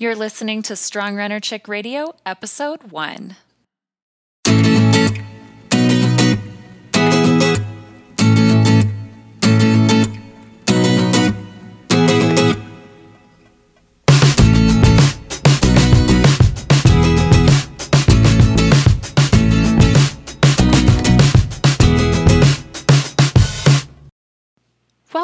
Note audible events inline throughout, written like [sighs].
You're listening to Strong Runner Chick Radio, Episode 1.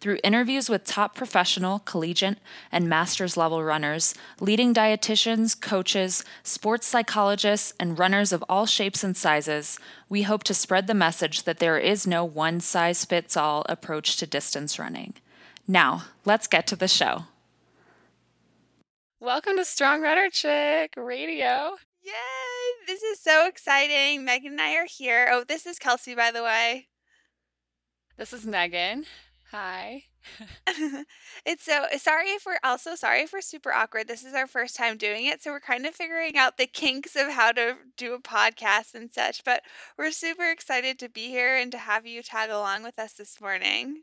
Through interviews with top professional, collegiate, and master's level runners, leading dietitians, coaches, sports psychologists, and runners of all shapes and sizes, we hope to spread the message that there is no one size fits all approach to distance running. Now, let's get to the show. Welcome to Strong Runner Chick Radio. Yay! This is so exciting. Megan and I are here. Oh, this is Kelsey, by the way. This is Megan. Hi. [laughs] [laughs] it's so eh, sorry if we're also sorry if we're super awkward. This is our first time doing it, so we're kind of figuring out the kinks of how to do a podcast and such. But we're super excited to be here and to have you tag along with us this morning.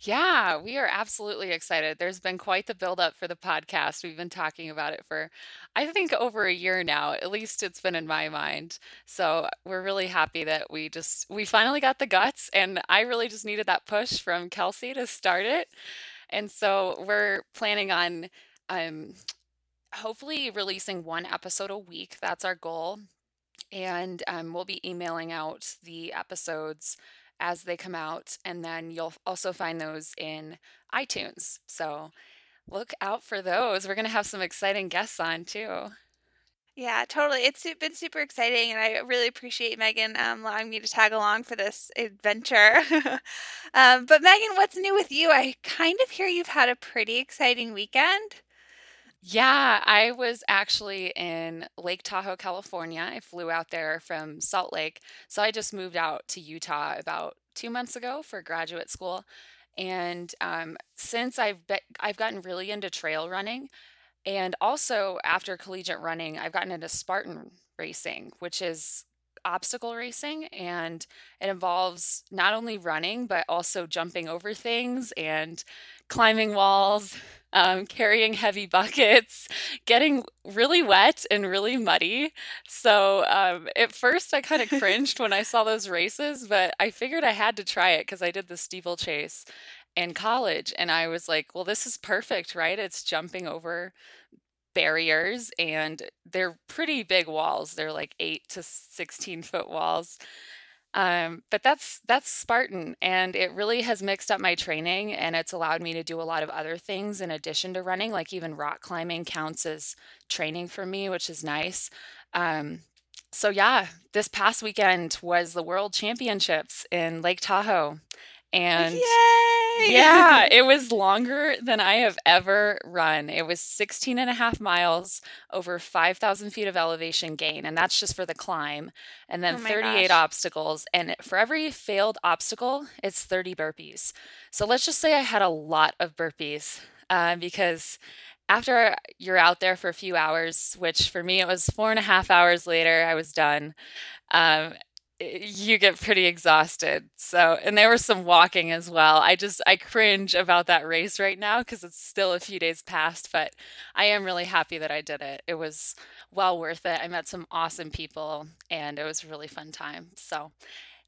Yeah, we are absolutely excited. There's been quite the buildup for the podcast. We've been talking about it for, I think, over a year now. At least it's been in my mind. So we're really happy that we just, we finally got the guts. And I really just needed that push from Kelsey to start it. And so we're planning on um, hopefully releasing one episode a week. That's our goal. And um, we'll be emailing out the episodes as they come out. And then you'll also find those in iTunes. So look out for those. We're going to have some exciting guests on too. Yeah, totally. It's been super exciting, and I really appreciate Megan um, allowing me to tag along for this adventure. [laughs] um, but, Megan, what's new with you? I kind of hear you've had a pretty exciting weekend. Yeah, I was actually in Lake Tahoe, California. I flew out there from Salt Lake. So I just moved out to Utah about two months ago for graduate school. And um, since I've be- I've gotten really into trail running, and also after collegiate running, I've gotten into Spartan racing, which is obstacle racing, and it involves not only running but also jumping over things and climbing walls [laughs] um, carrying heavy buckets, getting really wet and really muddy. So um, at first, I kind of [laughs] cringed when I saw those races, but I figured I had to try it because I did the steeplechase in college. And I was like, well, this is perfect, right? It's jumping over barriers and they're pretty big walls. They're like eight to 16 foot walls. Um, but that's that's Spartan, and it really has mixed up my training, and it's allowed me to do a lot of other things in addition to running, like even rock climbing counts as training for me, which is nice. Um, so yeah, this past weekend was the World Championships in Lake Tahoe, and Yay! yeah, [laughs] it was longer than I have ever run. It was 16 and a half miles over 5,000 feet of elevation gain, and that's just for the climb, and then Oh 38 gosh. obstacles. And for every failed obstacle, it's 30 burpees. So let's just say I had a lot of burpees uh, because after you're out there for a few hours, which for me it was four and a half hours later, I was done. Um, you get pretty exhausted. So, and there was some walking as well. I just, I cringe about that race right now because it's still a few days past, but I am really happy that I did it. It was well worth it. I met some awesome people and it was a really fun time. So,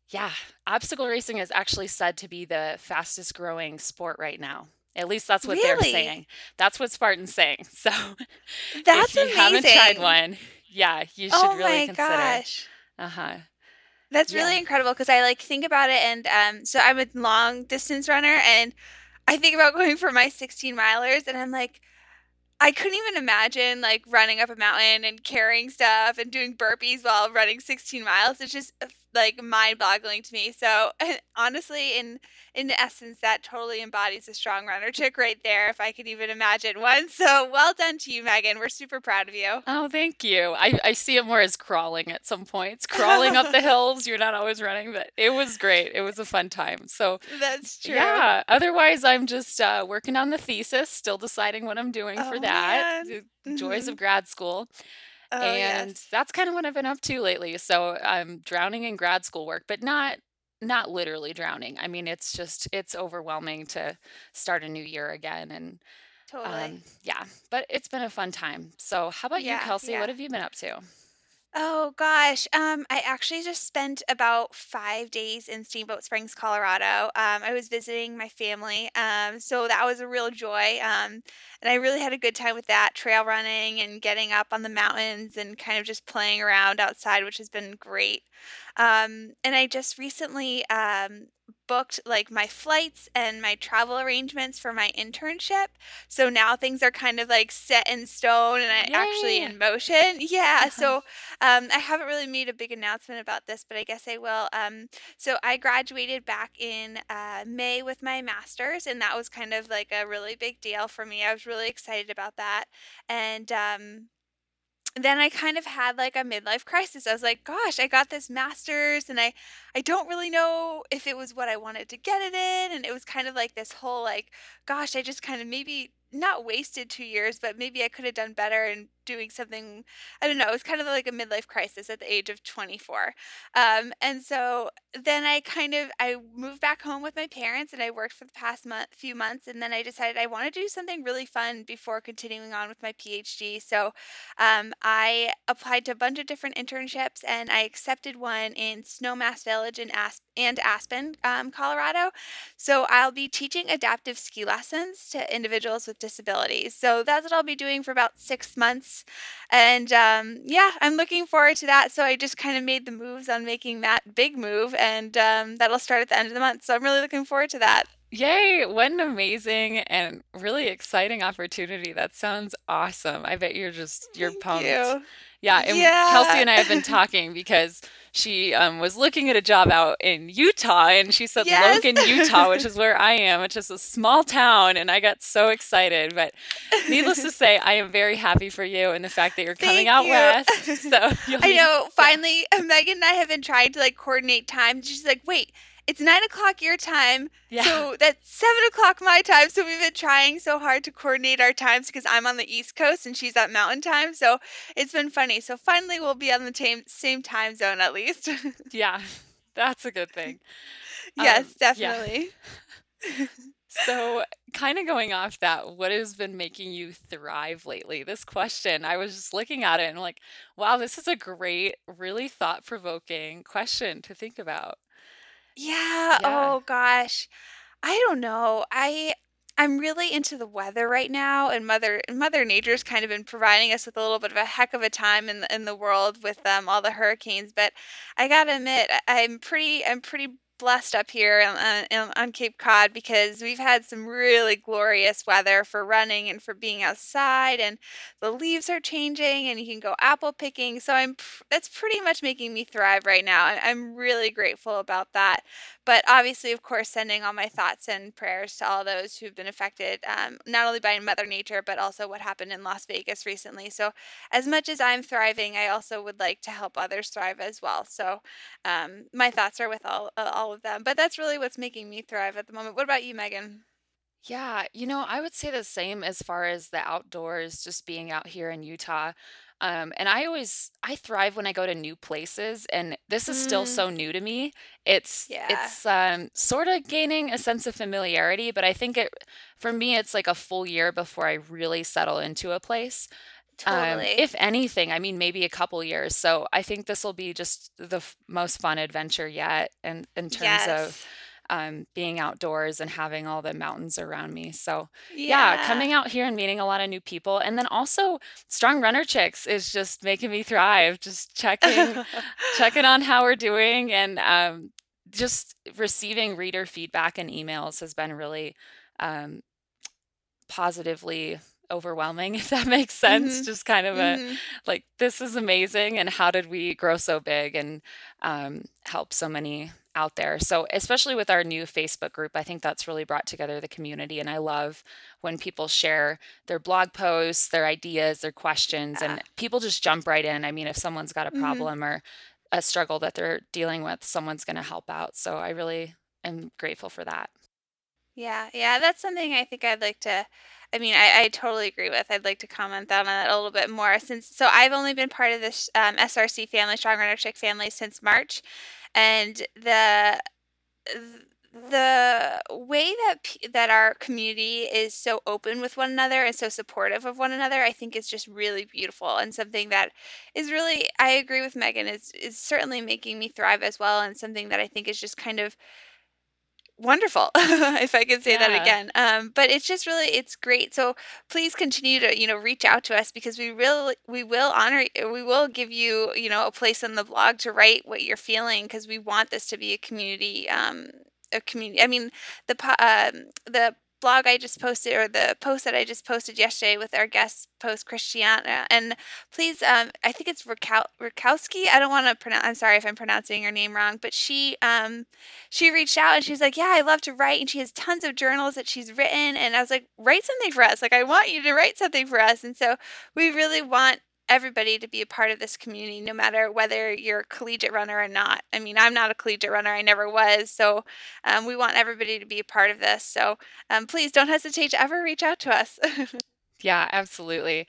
yeah, obstacle racing is actually said to be the fastest growing sport right now. At least that's what they're saying. That's what Spartan's saying. [laughs] So, that's if you haven't tried one, yeah, you should Oh really my consider. gosh. Uh-huh. That's Yeah. really incredible because I like think about it and um so I'm a long distance runner and I think about going for my 16 milers and I'm like I couldn't even imagine like running up a mountain and carrying stuff and doing burpees while running 16 miles. It's just like mind-boggling to me. So [laughs] honestly, in in essence, that totally embodies a strong runner chick right there, if I could even imagine one. [laughs] So well done to you, Megan. We're super proud of you. Oh, thank you. I, I see it more as crawling at some points, crawling up the [laughs] hills. You're not always running, but it was great. It was a fun time. So, That's true. yeah, otherwise, I'm just uh, working on the thesis, still deciding what I'm doing for Oh that. man. The joys of Mhm. grad school. Oh And yes. that's kind of what I've been up to lately. So I'm drowning in grad school work, but not not literally drowning. I mean, it's just it's overwhelming to start a new year again and Totally. um yeah, but it's been a fun time. So how about you, Yeah, Kelsey? What have you been up to? Oh gosh, um, I actually just spent about 5 days in Steamboat Springs, Colorado. Um, I was visiting my family, um, so that was a real joy, um, and I really had a good time with that, trail running and getting up on the mountains and kind of just playing around outside, which has been great. Um, and I just recently, um, booked, like, my flights and my travel arrangements for my internship, so now things are kind of, like, set in stone and I actually in motion. [laughs] Yeah, so um, I haven't really made a big announcement about this, but I guess I will. Um, so I graduated back in uh, May with my master's, and that was kind of like a really big deal for me. I was really excited about that. And um, then I kind of had like a midlife crisis. I was like, gosh, I got this master's and I I don't really know if it was what I wanted to get it in and it was kind of like this whole like gosh, I just kind of maybe not wasted 2 years, but maybe I could have done better in doing something I don't know, it was kind of like a midlife crisis at the age of 24. Um, and so then I kind of I moved back home with my parents and I worked for the past month few months and then I decided I want to do something really fun before continuing on with my PhD. So um, I applied to a bunch of different internships and I accepted one in Snowmass Village in Asp- and Aspen, um, Colorado. So I'll be teaching adaptive ski lessons to individuals with disabilities. So that's what I'll be doing for about six months. And um, yeah, I'm looking forward to that. So I just kind of made the moves on making that big move, and um, that'll start at the end of the month. So I'm really looking forward to that. Yay! What an amazing and really exciting opportunity. That sounds awesome. I bet you're just you're Thank pumped. you. Yeah, and Kelsey and I have been [laughs] talking because she um, was looking at a job out in Utah, and she said Yes. Logan, Utah, which is where I am, which is a small town, and I got so excited. But needless to say, I am very happy for you and the fact that you're coming Thank out you. west. [laughs] So [laughs] I know. Finally, Megan and I have been trying to like coordinate time. She's like, "Wait, it's nine o'clock your time, yeah, so that's seven o'clock my time." So we've been trying so hard to coordinate our times because I'm on the East Coast and she's at Mountain Time. So it's been funny. So finally, we'll be on the same same time zone at least. [laughs] yeah. That's a good thing. yes, Um, yeah. definitely. [laughs] So, kind of going off that, what has been making you thrive lately? This question, I was just looking at it and like, wow, this is a great, really thought-provoking question to think about. Yeah. Yeah. Oh gosh. I don't know. I I'm really into the weather right now, and Mother Mother Nature's kind of been providing us with a little bit of a heck of a time in the in the world with um, all the hurricanes. But I gotta admit, I- I'm pretty I'm pretty blessed up here on, on, on Cape Cod because we've had some really glorious weather for running and for being outside, and the leaves are changing, and you can go apple picking. So I'm that's pretty much making me thrive right now. I'm really grateful about that. But obviously, of course, sending all my thoughts and prayers to all those who've been affected, um, not only by Mother Nature, but also what happened in Las Vegas recently. So, as much as I'm thriving, I also would like to help others thrive as well. So, um, my thoughts are with all uh, all of them. But that's really what's making me thrive at the moment. What about you, Megan? Yeah, you know, I would say the same as far as the outdoors, just being out here in Utah. Um, and I always I thrive when I go to new places, and this is still Mm, so new to me. It's yeah, it's um, sort of gaining a sense of familiarity, but I think it for me it's like a full year before I really settle into a place. Um, totally. if anything, I mean maybe a couple years. So I think this will be just the f- most fun adventure yet, in in terms of Yes. Um, being outdoors and having all the mountains around me. So, yeah, Yeah. coming out here and meeting a lot of new people. And then also, Strong Runner Chicks is just making me thrive, just checking, [laughs] checking on how we're doing and um, just receiving reader feedback and emails has been really um, positively overwhelming, [laughs] if that makes sense. Mhm. Just kind of a Mhm. like, "This is amazing, and how did we grow so big and, um, help so many out there?" So, especially with our new Facebook group, I think that's really brought together the community, and I love when people share their blog posts, their ideas, their questions, Yeah. and people just jump right in. I mean, if someone's got a Mhm. problem or a struggle that they're dealing with, someone's gonna help out. So, I really am grateful for that. Yeah, yeah, that's something I think I'd like to I mean, I I totally agree with. I'd like to comment on that a little bit more since so I've only been part of this, um, SRC family, Strong Runner Chick family, since March, and the the way that that our community is so open with one another and so supportive of one another, I think is just really beautiful and something that is really I agree with Megan, is is certainly making me thrive as well and something that I think is just kind of wonderful, [laughs] if I could say that again. Um, but it's just really it's great. So please continue to, you know, reach out to us because we really we will honor we will give you, you know, a place on the blog to write what you're feeling because we want this to be a community um a community. I mean, the um the blog I just posted or the post that I just posted yesterday with our guest post Christiana and please um I think it's Rakow- Rakowski. I don't want to pronounce I'm sorry if I'm pronouncing her name wrong, but she um she reached out and she's like, "Yeah, I love to write." And she has tons of journals that she's written. And I was like, "Write something for us. Like, I want you to write something for us." And so we really want everybody to be a part of this community, no matter whether you're a collegiate runner or not. I mean, I'm not a collegiate runner. I never was. So um, we want everybody to be a part of this. So um, please don't hesitate to ever reach out to us. [laughs] Yeah, absolutely.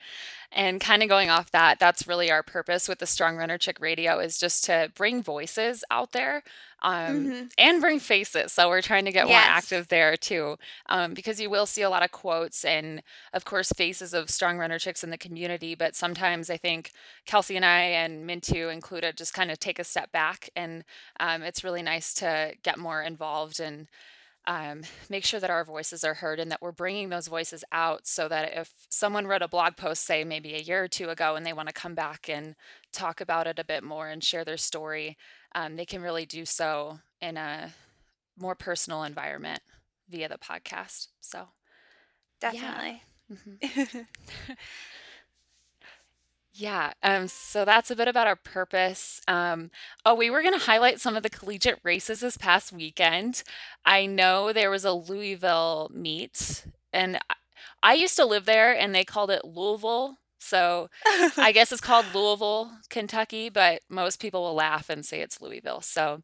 And kinda going off that, that's really our purpose with the Strong Runner Chick Radio is just to bring voices out there, um, hmm and bring faces. So we're trying to get more Yes. active there too, um, because you will see a lot of quotes and, of course, faces of strong runner chicks in the community. But sometimes I think Kelsey and I and Mintu included just kind of take a step back, and um, it's really nice to get more involved and um, make sure that our voices are heard and that we're bringing those voices out so that if someone wrote a blog post, say maybe a year or two ago, and they want to come back and talk about it a bit more and share their story, um, they can really do so in a more personal environment via the podcast. So, yeah. Definitely. [laughs] Yeah, um, so that's a bit about our purpose. Um, oh, we were going to highlight some of the collegiate races this past weekend. I know there was a Louisville meet, and I, I used to live there, and they called it Louisville. So [laughs] I guess it's called Louisville, Kentucky, but most people will laugh and say it's Louisville. So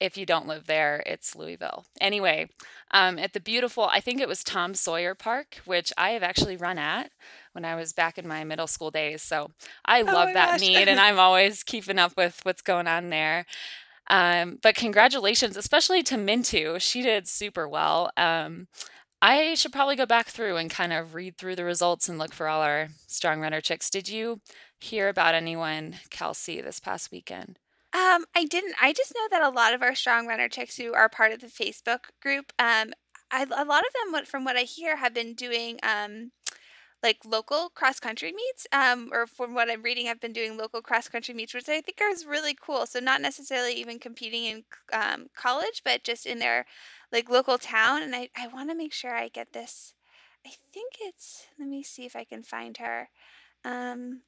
if you don't live there, it's Louisville. Anyway, um, at the beautiful, I think it was Tom Sawyer Park, which I have actually run at when I was back in my middle school days. So I oh love that gosh. meet, and [laughs] I'm always keeping up with what's going on there. Um, but congratulations, especially to Mintu. She did super well. Um, I should probably go back through and kind of read through the results and look for all our strong runner chicks. Did you hear about anyone, Kelsey, this past weekend? Um, I didn't. I just know that a lot of our strong runner chicks who are part of the Facebook group, um, I, a lot of them, from what I hear, have been doing um, like local cross country meets, um, or from what I'm reading, have been doing local cross country meets, which I think is really cool. So not necessarily even competing in um, college, but just in their like local town. And I, I want to make sure I get this. I think it's. Let me see if I can find her. Um,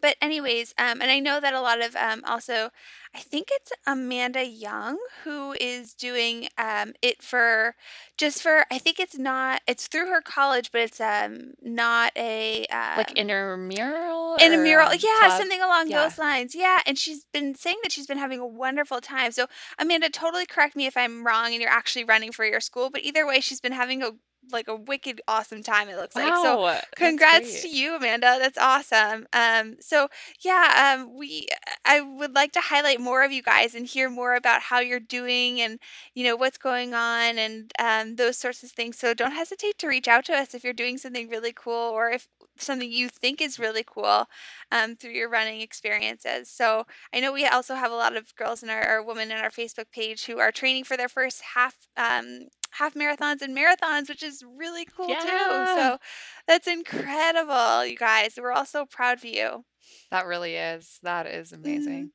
but anyways, um, and I know that a lot of um, also, I think it's Amanda Young who is doing um, it for just for. I think it's not. It's through her college, but it's um not a Like um intramural in or mural. um, Yeah, club? something along Yeah. those lines. Yeah, and she's been saying that she's been having a wonderful time. So Amanda, totally correct me if I'm wrong, and you're actually running for your school. But either way, she's been having a like a wicked awesome time. It looks like so. Wow, Congrats to you, Amanda. That's awesome. Um, so yeah, um, we I would like to highlight more of you guys and hear more about how you're doing and you know what's going on and um, those sorts of things. So don't hesitate to reach out to us if you're doing something really cool or if something you think is really cool um, through your running experiences. So I know we also have a lot of girls in our or women in our Facebook page who are training for their first half um, half marathons and marathons, which is really cool too. So that's incredible, you guys. We're all so proud of you. That really is. That is Mhm. amazing.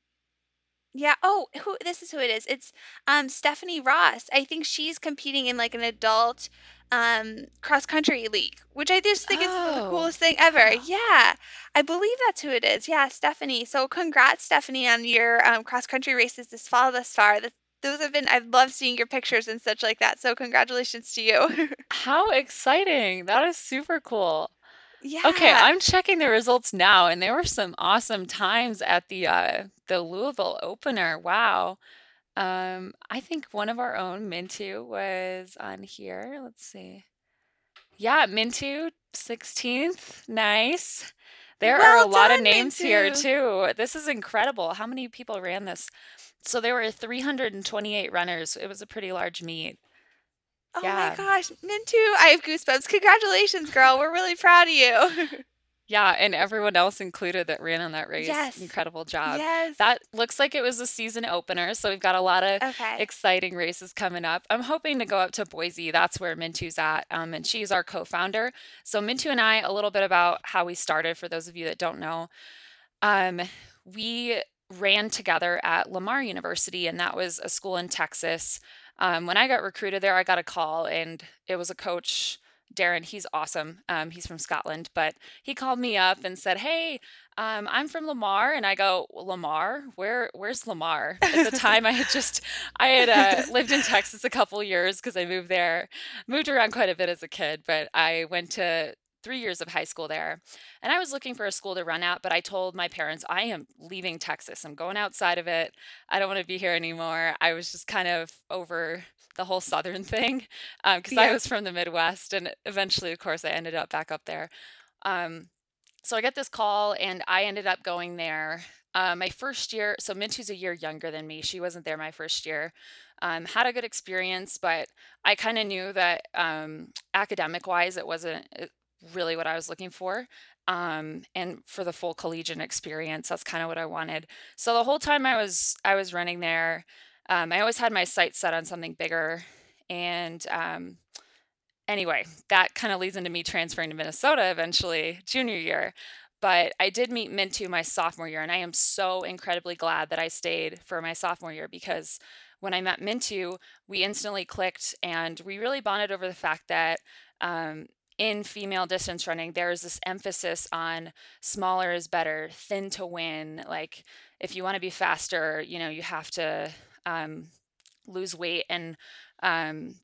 Yeah, oh, who this is who it is, it's, um, Stephanie Ross, I think she's competing in, like, an adult, um, cross-country league, which I just think is the Oh. coolest thing ever, yeah, I believe that's who it is, yeah, Stephanie, so congrats, Stephanie, on your, um, cross-country races this fall thus far, th those have been I've loved seeing your pictures and such like that, so congratulations to you. [laughs] How exciting, that is super cool. Okay, I'm checking the results now, and there were some awesome times at the, uh, the Louisville opener, wow. Um, I think one of our own, Mintu, was on here, let's see. Yeah, Mintu, 16th, nice. There are a Well lot of done, names here Mintu. too, this is incredible, how many people ran this? So there were 328 runners, it was a pretty large meet. Oh my gosh, Mintu, I have goosebumps, congratulations, girl, we're really proud of you. [laughs] Yeah, and everyone else included that ran on that race, Yes. incredible job. Yes. That looks like it was a season opener, so we've got a lotta Okay. exciting races coming up. I'm hoping to go up to Boise, that's where Mintu's at, um, and she's our co-founder. So Mintu and I a little bit about how we started for those of you that don't know. Um, we ran together at Lamar University, and that was a school in Texas. Um, when I got recruited there, I got a call, and it was a coach, Darren, he's awesome, um, he's from Scotland, but he called me up and said, "Hey, um, I'm from Lamar," and I go, "Lamar? Where where's Lamar?" At the time, I had just I had, uh, lived in Texas a couple years because I moved there, moved around quite a bit as a kid, but I went to 3 years of high school there, and I was looking for a school to run at, but I told my parents, "I am leaving Texas, I'm going outside of it, I don't wanna be here anymore." I was just kind of over the whole southern [laughs] thing, because I Yeah. was from the Midwest, and eventually, of course, I ended up back up there. Um, so I get this call, and I ended up going there. Uh, my 1st year so Mintu's a year younger than me, she wasn't there my 1st year. Um, had a good experience, but I kinda knew that, um, academic-wise, it wasn't, uh, really what I was looking for, um, and for the full collegiate experience, that's kinda what I wanted. So the whole time I was I was running there, um, I always had my sights set on something bigger, and, um, anyway, that kinda leads into me transferring to Minnesota eventually, junior year. But I did meet Mintu my sophomore year, and I am so incredibly glad that I stayed for my sophomore year because when I met Mintu, we instantly clicked, and we really bonded over the fact that, um, in female distance running, there is this emphasis on smaller is better, thin to win, like, if you wanna be faster, you know, you have to, um, lose weight, and, um,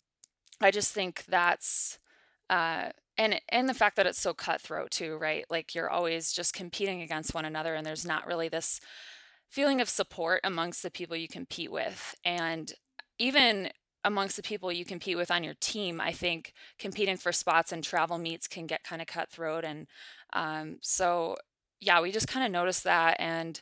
I just think that's, uh and and the fact that it's so cutthroat too, right? Like, you're always just competing against one another, and there's not really this feeling of support amongst the people you compete with, and even amongst the people you compete with on your team, I think competing for spots and travel meets can get kinda cutthroat, and, um, so, yeah, we just kinda noticed that, and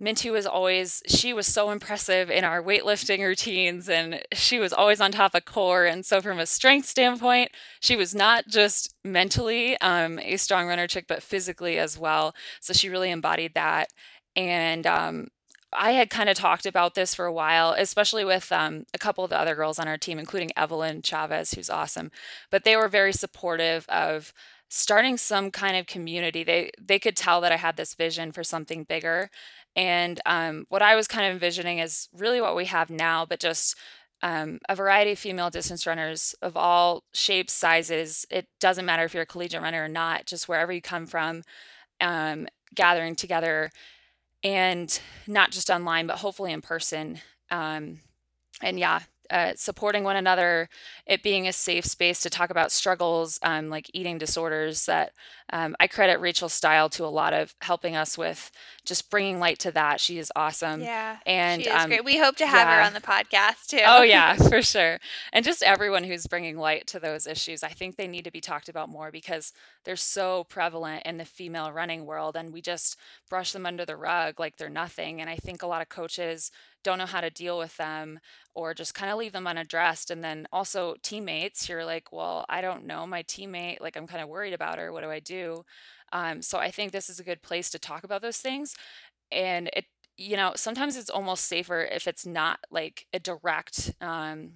Mintu was always she was so impressive in our weightlifting routines, and she was always on top of core, and so from a strength standpoint, she was not just mentally, um, a strong runner chick, but physically as well, so she really embodied that, and, um, I had kinda talked about this for a while, especially with, um, a couple of the other girls on our team, including Evelyn Chavez, who's awesome, but they were very supportive of starting some kind of community. They they could tell that I had this vision for something bigger, and, um, what I was kind of envisioning is really what we have now, but just, um, a variety of female distance runners of all shapes, sizes, it doesn't matter if you're a collegiate runner or not, just wherever you come from, um, gathering together, and not just online, but hopefully in person, um, and yeah, uh, supporting one another, it being a safe space to talk about struggles, um, like eating disorders that, um, I credit Rachel Steil to a lot of helping us with just bringing light to that, she is awesome, Yeah, she and, is um great, we hope to have her on the podcast too. Oh, yeah, [laughs] for sure, and just everyone who's bringing light to those issues, I think they need to be talked about more because they're so prevalent in the female running world, and we just brush them under the rug like they're nothing, and I think a lot of coaches don't know how to deal with them or just kinda leave them unaddressed, and then also teammates, you're like, "Well, I don't know my teammate, like, I'm kinda worried about her, what do I do?" Um, so I think this is a good place to talk about those things, and it you know, sometimes it's almost safer if it's not, like, a direct, um,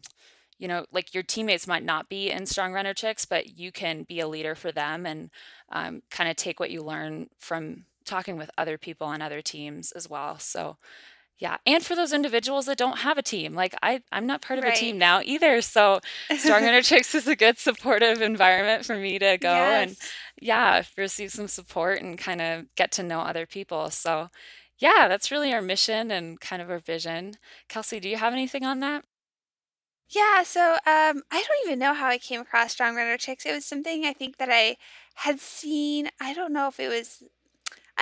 you know, like, your teammates might not be in Strong Runner Chicks, but you can be a leader for them and, um, kinda take what you learn from talking with other people on other teams as well, so Yeah, and for those individuals that don't have a team, like, I I'm not part of a team now either, so [laughs] Strong Runner Chicks is a good supportive environment for me to go and, Yes. Yeah, receive some support and kinda get to know other people, so, yeah, that's really our mission and kind of our vision. Kelsey, do you have anything on that? Yeah, so, um, I don't even know how I came across Strong Runner Chicks, it was something I think that I had seen I don't know if it was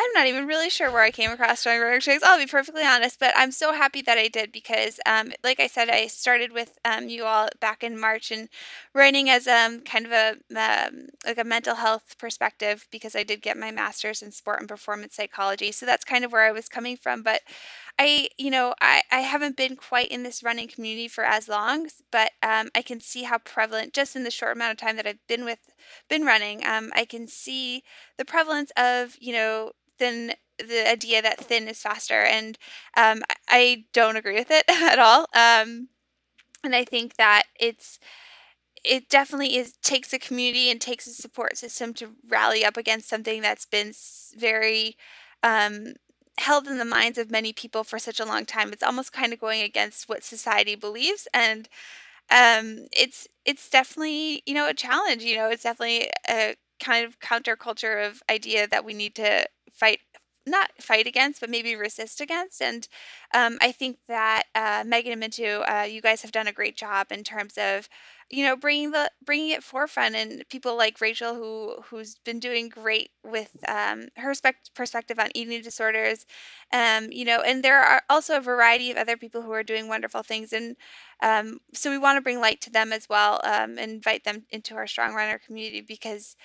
I'm not even really sure where I came across Strong Runner Chicks, I'll be perfectly honest, but I'm so happy that I did because, um, like I said, I started with, um, you all back in March and running as, um, kind of a, um, like a mental health perspective because I did get my master's in sport and performance psychology, so that's kind of where I was coming from, but I you know, I I haven't been quite in this running community for as long, but, um, I can see how prevalent just in the short amount of time that I've been with been running, um, I can see the prevalence of, you know, thin the idea that thin is faster, and, um, I don't agree with it [laughs] at all, um, and I think that it's it definitely is takes a community and takes a support system to rally up against something that's been very, um, held in the minds of many people for such a long time, it's almost kinda going against what society believes, and, um, it's it's definitely, you know, a challenge, you know, it's definitely a kind of counterculture of idea that we need to fight not fight against, but maybe resist against, and, um, I think that, uh, Megan and Mintu, uh, you guys have done a great job in terms of, you know, bringing the bringing it forefront and people like Rachel who who's been doing great with, um, her spec perspective on eating disorders, um, you know, and there are also a variety of other people who are doing wonderful things, and, um, so we wanna bring light to them as well, um, invite them into our Strong Runner community because,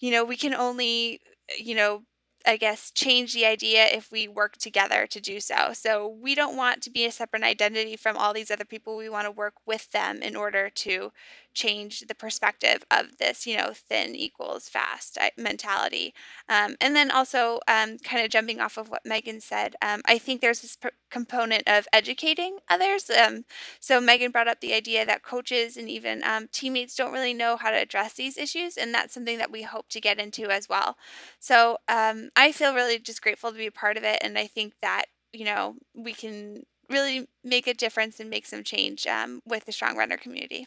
you know, we can only, you know, I guess, change the idea if we work together to do so, so we don't want to be a separate identity from all these other people, we wanna work with them in order to change the perspective of this, you know, thin equals fast mentality, um, and then also, um, kinda jumping off of what Megan said, um, I think there's this component of educating others, um, so Megan brought up the idea that coaches and even, um, teammates don't really know how to address these issues, and that's something that we hope to get into as well. So, um, I feel really just grateful to be a part of it, and I think that, you know, we can really make a difference and make some change, um, with the Strong Runner community.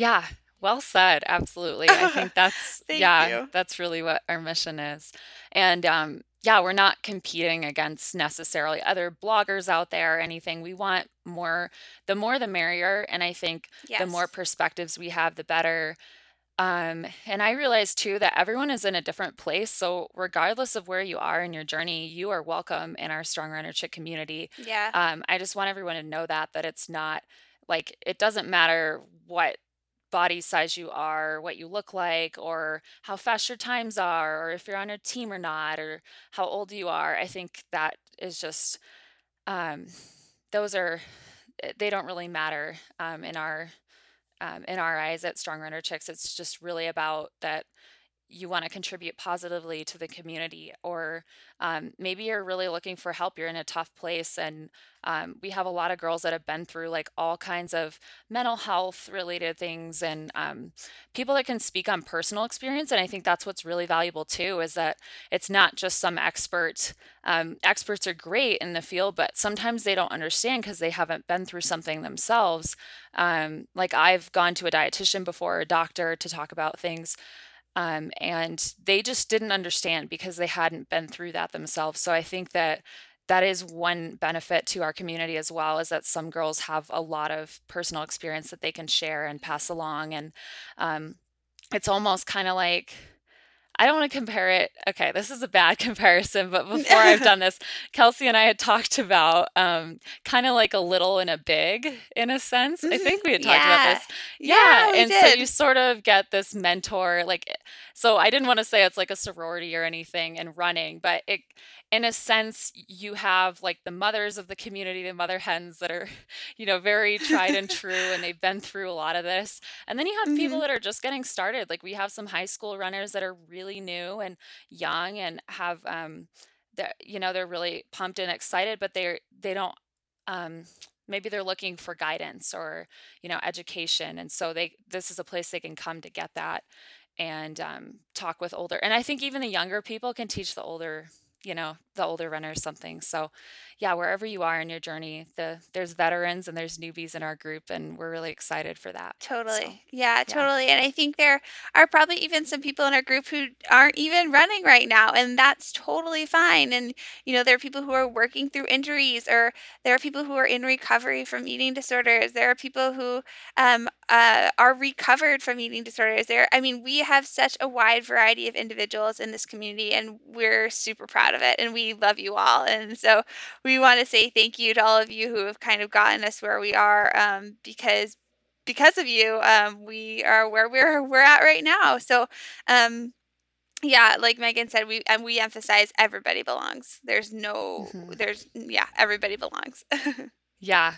Yeah, well said, absolutely, I [laughs] think that's Thank yeah, you. that's really what our mission is, and, um, yeah, we're not competing against necessarily other bloggers out there or anything, we want more the more the merrier, and I think the more Yes. perspectives we have, the better, um, and I realize too that everyone is in a different place, so regardless of where you are in your journey, you are welcome in our Strong Runner Chick community, Yeah. um, I just want everyone to know that, that it's not like, it doesn't matter what body size you are, what you look like, or how fast your times are, or if you're on a team or not, or how old you are, I think that is just, um, those are eh, they don't really matter, um, in our um, in our eyes at Strong Runner Chicks, it's just really about that you wanna contribute positively to the community, or, um, maybe you're really looking for help, you're in a tough place, and, um, we have a lot of girls that have been through, like, all kinds of mental health related things, and, um, people that can speak on personal experience, and I think that's what's really valuable too, is that it's not just some expert, um, experts are great in the field, but sometimes they don't understand because they haven't been through something themselves, um, like, I've gone to a dietitian before, a doctor to talk about things, um, and they just didn't understand because they hadn't been through that themselves, so I think that that is one benefit to our community as well, is that some girls have a lot of personal experience that they can share and pass along, and, um, it's almost kinda like I don't wanna compare it okay, this is a bad [laughs] comparison, but [laughs] before I've done this, Kelsey and I had talked about, um, kinda like a little and a big in a sense, I Mhm, think we had talked about this. Yeah, Yeah, we and so you sort of get this mentor, like, so I didn't wanna say it's like a sorority or anything in running, but it in a sense, you have, like, the mothers of the community, the mother hens that are, [laughs] you know, very tried and true, and they've been through a lot of this, and then you have people Mhm. that are just getting started, like, we have some high school runners that are really new and young and have, um, the you know, they're really pumped and excited, but they're they don't, um, maybe they're looking for guidance or, you know, education, and so they this is a place they can come to get that and, um, talk with older and I think even the younger people can teach the older, you know, the older runners something. So, yeah, wherever you are in your journey, the there's veterans and there's newbies in our group, and we're really excited for that. So, Totally. Yeah, yeah. totally. And I think there are probably even some people in our group who aren't even running right now, and that's totally fine. And, you know, there are people who are working through injuries, or there are people who are in recovery from eating disorders. There are people who um, uh, are recovered from eating disorders. There, I mean, we have such a wide variety of individuals in this community, and we're super proud of it. And we love you all. And so we want to say thank you to all of you who have kind of gotten us where we are um, because because of you, um, we are where we're we're at right now. So, um, yeah, like Megan said, we and we emphasize everybody belongs. There's no, Mhm. there's yeah, everybody belongs. [laughs] Yeah.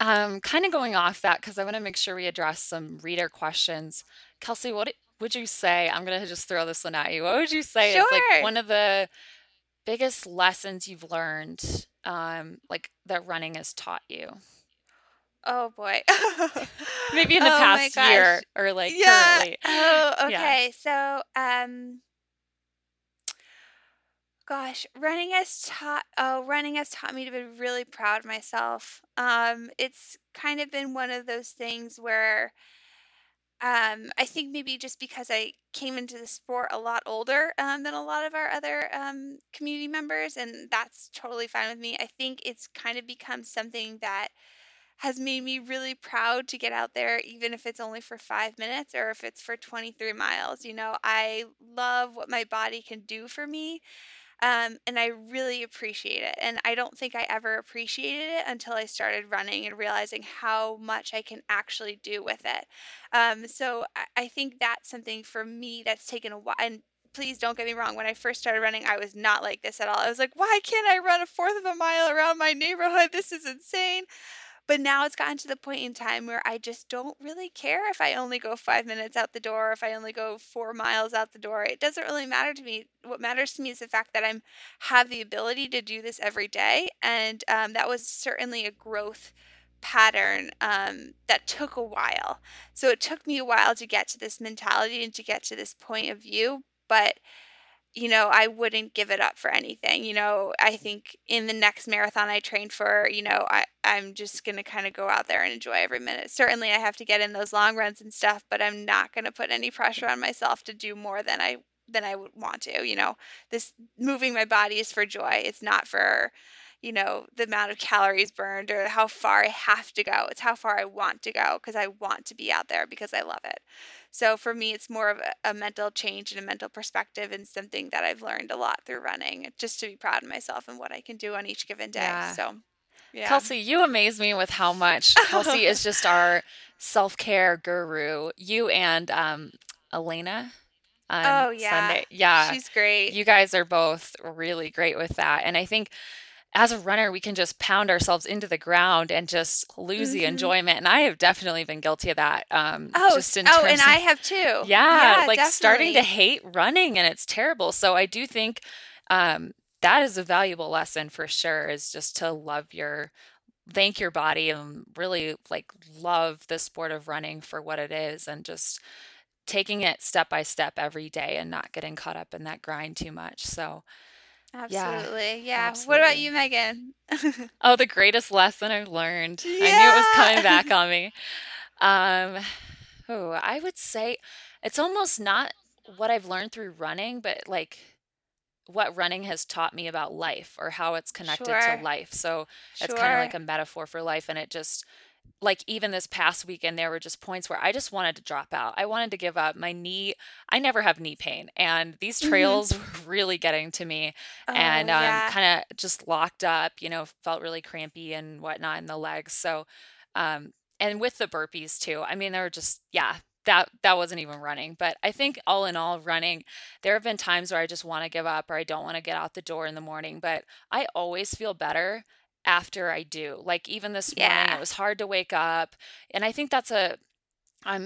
Um, kind of going off that because I want to make sure we address some reader questions. Kelsey, what would you say? I'm gonna just throw this one at you. What would you say is like one of the biggest lessons you've learned, um, like that running has taught you? Oh boy. [laughs] Maybe in the oh past year or like Yeah. currently. Oh, Yeah. okay. So, um, gosh, running has taught. Oh, running has taught me to be really proud of myself. Um, it's kind of been one of those things where Um, I think maybe just because I came into the sport a lot older um, than a lot of our other um, community members, and that's totally fine with me. I think it's kind of become something that has made me really proud to get out there, even if it's only for five minutes or if it's for 23 miles. You know, I love what my body can do for me um, and I really appreciate it. And I don't think I ever appreciated it until I started running and realizing how much I can actually do with it. Um, so I, I think that's something for me that's taken a while. And please don't get me wrong, when I first started running, I was not like this at all. I was like, why can't I run a fourth of a mile around my neighborhood? This is insane. But now it's gotten to the point in time where I just don't really care if I only go 5 minutes out the door, if I only go 4 miles out the door. It doesn't really matter to me. What matters to me is the fact that I'm have the ability to do this every day, and, um, that was certainly a growth pattern, um, that took a while. So it took me a while to get to this mentality and to get to this point of view, but you know, I wouldn't give it up for anything. You know, I think in the next marathon I train for, you know, I, I'm just going to kind of go out there and enjoy every minute. Certainly, I have to get in those long runs and stuff, but I'm not going to put any pressure on myself to do more than I than I would want to. You know, this moving my body is for joy. It's not for, you know, the amount of calories burned or how far I have to go. It's how far I want to go because I want to be out there because I love it. So for me, it's more of a, a mental change and a mental perspective and something that I've learned a lot through running, just to be proud of myself and what I can do on each given day. Yeah. So, yeah. Kelsey, you amaze me with how much [laughs] Kelsey is just our self-care guru. You and um, Elena on oh, yeah. Sunday. Yeah, She's great. you guys are both really great with that. And I think as a runner, we can just pound ourselves into the ground and just lose the hmm enjoyment. And I have definitely been guilty of that. Um, Oh, just in oh, and terms I have too. yeah, Yeah, like starting to hate running and it's terrible. So I do think um, that is a valuable lesson for sure, is just to love your, thank your body and really like love the sport of running for what it is and just taking it step by step every day and not getting caught up in that grind too much. So, yeah, Absolutely. Yeah. What about you, Megan? [laughs] Oh, the greatest lesson I've learned. I knew it was coming back [laughs] on me. Um, oh, I would say it's almost not what I've learned through running, but like what running has taught me about life or how it's connected to life. So it's kind of like a metaphor for life. And it just, like, even this past weekend, there were just points where I just wanted to drop out. I wanted to give up. My knee, I never have knee pain. And these hmm trails [laughs] were really getting to me Oh, and um, yeah. kind of just locked up, you know, felt really crampy and whatnot in the legs. So, um, and with the burpees too. I mean, they were just, yeah, that that wasn't even running. But I think all in all, running, there have been times where I just want to give up or I don't want to get out the door in the morning, but I always feel better after I do. Like even this morning, it was hard to wake up, and I think that's a a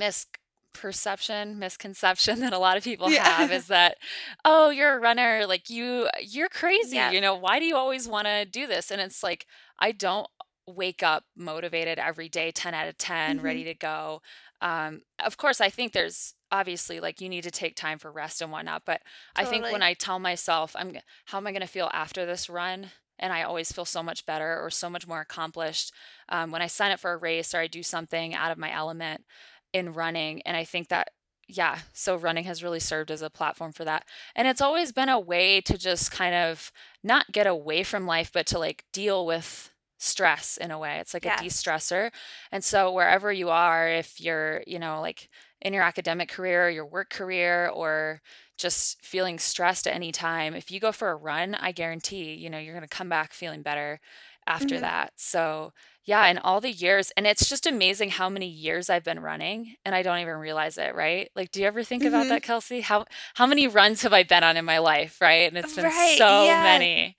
misperception, misconception [laughs] that a lot of people have is that, "Oh, you're a runner, like you you're crazy, Yep. you know, why do you always wanna do this?" And it's like, I don't wake up motivated every day, 10 out of 10, hmm ready to go. Um, of course, I think there's obviously like you need to take time for rest and whatnot, but I think when I tell myself I'm how am I going to feel after this run, and I always feel so much better or so much more accomplished um, when I sign up for a race or I do something out of my element in running. And I think that yeah, so running has really served as a platform for that. And it's always been a way to just kind of not get away from life, but to like deal with stress in a way. It's like a de-stressor. And so wherever you are, if you're, you know, like in your academic career, your work career, or just feeling stressed at any time, if you go for a run, I guarantee, you know, you're going to come back feeling better after Mhm. that. So, yeah, and all the years, and it's just amazing how many years I've been running and I don't even realize it, right? Like, do you ever think about Mhm. that, Kelsey? How how many runs have I been on in my life, right? And it's been Right, so yeah. many.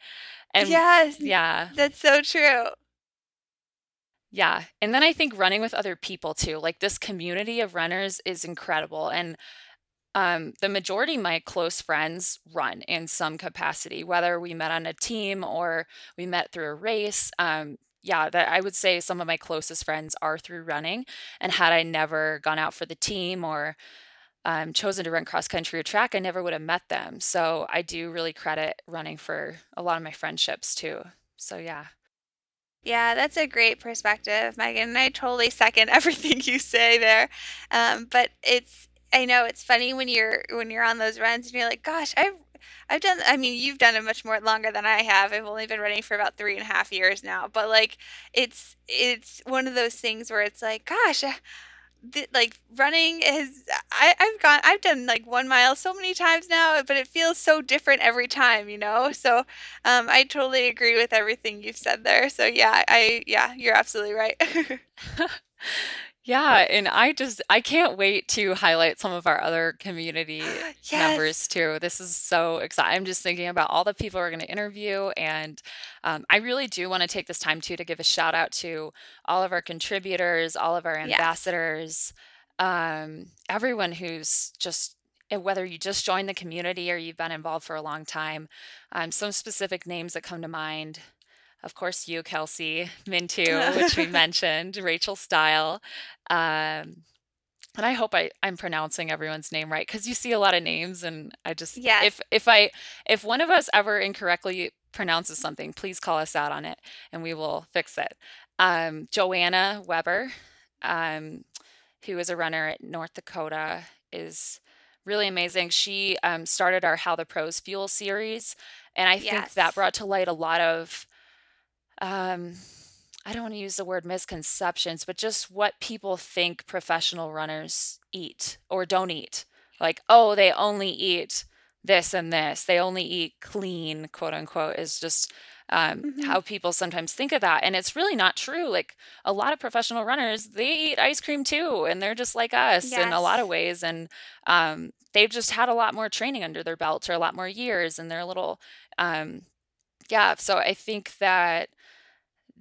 And Yes, yeah. that's so true. Yeah, and then I think running with other people too, like this community of runners is incredible, and um, the majority of my close friends run in some capacity, whether we met on a team or we met through a race. Um, yeah, that I would say some of my closest friends are through running, and had I never gone out for the team or um, chosen to run cross country or track, I never would have met them. So I do really credit running for a lot of my friendships too. So yeah. Yeah, that's a great perspective, Megan, and I totally second [laughs] everything you say there. Um, but it's I know it's funny when you're when you're on those runs and you're like, gosh, I've I've done I mean, you've done it much more longer than I have. I've only been running for about three and a half years now. But like it's it's one of those things where it's like, gosh, th- like running is I, I've gone I've done like one mile so many times now, but it feels so different every time, you know? So um I totally agree with everything you've said there. So yeah, I yeah, you're absolutely right. [laughs] [laughs] [laughs] Yeah, and I just I can't wait to highlight some of our other community [gasps] Yes. members too. This is so exciting. I'm just thinking about all the people we're going to interview, and um, I really do want to take this time too to give a shout out to all of our contributors, all of our Yes. ambassadors, um, everyone who's just eh, whether you just joined the community or you've been involved for a long time. Um, some specific names that come to mind of course, you, Kelsey, Mintu, which we [laughs] mentioned, Rachel Steil. Um, and I hope I, I'm pronouncing everyone's name right because you see a lot of names, and I just yeah. if if I if one of us ever incorrectly pronounces something, please call us out on it, and we will fix it. Um, Joanna Weber, um, who is a runner at North Dakota, is really amazing. She um, started our How the Pros Fuel series, and I think that brought to light a lot of um, I don't want to use the word misconceptions, but just what people think professional runners eat or don't eat. Like, oh, they only eat this and this. They only eat clean, quote unquote, is just um, Mhm. how people sometimes think of that. And it's really not true. Like, a lot of professional runners, they eat ice cream too, and they're just like us in a lot of ways. And um, they've just had a lot more training under their belts or a lot more years, and they're a little, um, yeah. So I think that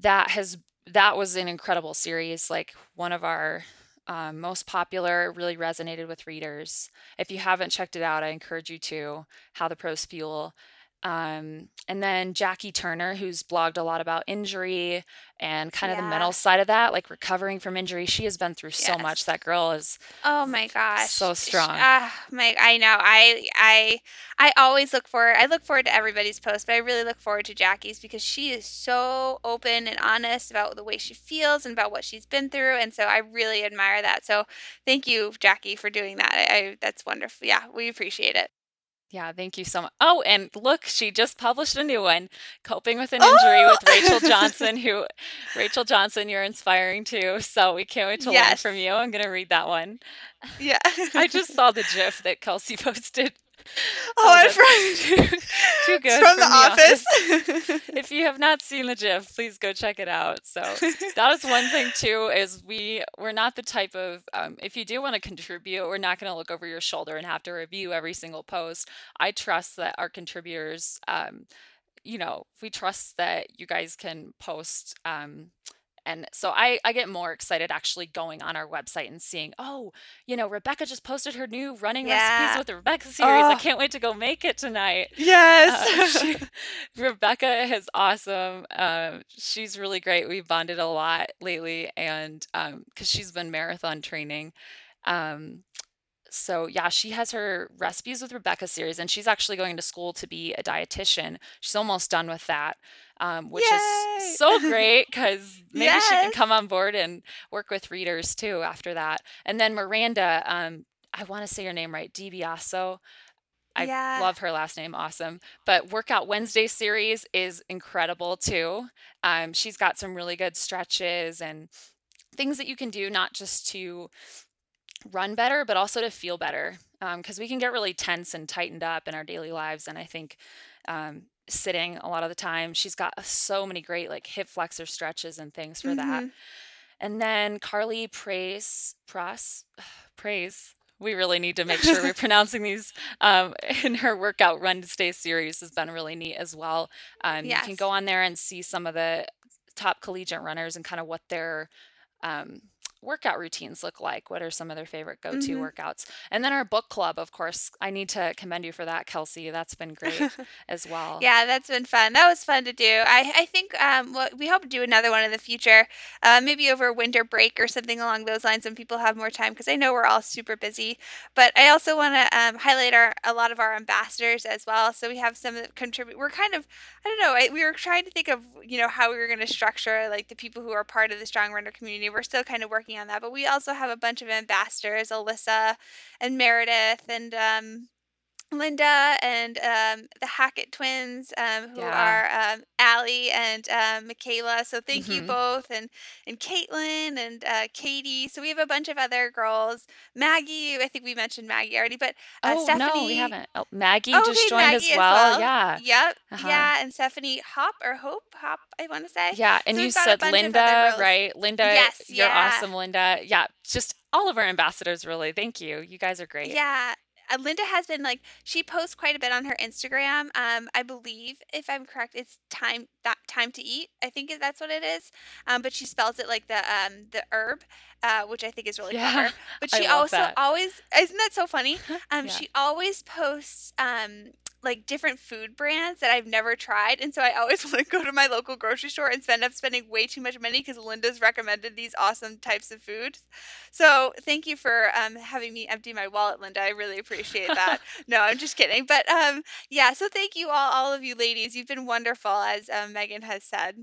that has that was an incredible series, like, one of our, um, most popular, really resonated with readers. If you haven't checked it out, I encourage you to, How the Pros Fuel. Um, and then Jackie Turner, who's blogged a lot about injury and kind of the mental side of that, like recovering from injury. She has been through so much. Yes. That girl is Oh my gosh. so Sh strong. ah, my I know. I I I always look forward I look forward to everybody's post, but I really look forward to Jackie's because she is so open and honest about the way she feels and about what she's been through, and so I really admire that. So thank you, Jackie, for doing that. I, I that's wonderful. Yeah, we appreciate it. Yeah, thank you so much. Oh, and look, she just published a new one, Coping with an Injury Oh! with Rachel oh! Johnson, who Rachel Johnson, you're inspiring too. So we can't wait to learn from you. I'm going to read that one. Yeah. [laughs] I just saw the [laughs] GIF that Kelsey [laughs] posted. Oh, and from [laughs] too, good from The from The Office. Office. [laughs] If you have not seen the GIF, please go check it out. So that is one thing [laughs] too, is we we're not the type of um, if you do want to contribute, we're not going to look over your shoulder and have to review every single post. I trust that our contributors, um, you know, we trust that you guys can post um, And so I I get more excited actually going on our website and seeing, "Oh, you know, Rebecca just posted her new running recipes with the Rebecca series. I Oh. can't wait to go make it tonight." Uh, Yes. [laughs] she [laughs] Rebecca is awesome. Um, she's really great. We've bonded a lot lately and um, 'cause she's been marathon training. Um, so yeah, she has her Recipes with Rebecca series, and she's actually going to school to be a dietitian. She's almost done with that, um, which is so great because [laughs] maybe she can come on board and work with readers too after that. And then Miranda, um, I wanna say your name right, DiBiaso. I Yeah. love her last name, awesome. But Workout Wednesday series is incredible too. Um, she's got some really good stretches and things that you can do not just to run better, but also to feel better. Um, 'cause we can get really tense and tightened up in our daily lives, and I think, um, sitting a lot of the time, she's got so many great, like, hip flexor stretches and things for that. Mhm. And then Carly Praise Pras [sighs] Praise, we really need to make sure we're [laughs] pronouncing these, um, [laughs] in her Workout Wednesday series has been really neat as well. Um, you can go on there and see some of the top collegiate runners and kinda what their, um, workout routines look like, what are some of their favorite go-to Mhm. workouts. And then our book club, of course, I need to commend you for that, Kelsey. That's been great [laughs] as well. Yeah, that's been fun. That was fun to do. I I think, um, we hope to do another one in the future, uh, maybe over winter break or something along those lines when people have more time, because I know we're all super busy. But I also wanna, um, highlight our a lot of our ambassadors as well. So we have some that contribute we're kind of I don't know, I we were trying to think of, you know, how we were gonna structure, like, the people who are part of the Strong Runner community. We're still kinda working on that, but we also have a bunch of ambassadors, Alyssa and Meredith and, um, Linda and, um, the Hackett twins, um, who Yeah. are, um, Allie and, um, Michaela. So thank you Mhm. both, and and Caitlin and, uh, Katie. So we have a bunch of other girls. Maggie, I think we mentioned Maggie already, but, uh, Oh, no, we haven't. Oh, Maggie Oh, just okay, joined as Maggie as well. well. Yeah. Yep. Uh-huh. Yeah, and Stephanie Hop or Hope? Hop, I wanna say. Yeah, and So you we've got a said bunch of other Linda, right? Linda, Yes, you're yeah. awesome, Linda. Yeah, just all of our ambassadors, really. Thank you. You guys are great. Yeah. Uh, Linda has been, like she posts quite a bit on her Instagram. Um, I believe, if I'm correct, it's time that time to eat. I think that's what it is. Um, but she spells it like the, um, the herb, uh, which I think is really Yeah, clever. [laughs] But she also that. always isn't that so funny? [laughs] Um, Yeah. she always posts, um, like, different food brands that I've never tried, and so I always [laughs] wanna go to my local grocery store and end up spending way too much money because Linda's recommended these awesome types of foods. So thank you for, um, having me empty my wallet, Linda. I really appreciate that. [laughs] No, I'm just kidding. But, um, yeah, so thank you all all of you ladies. You've been wonderful, as, um, Megan has said.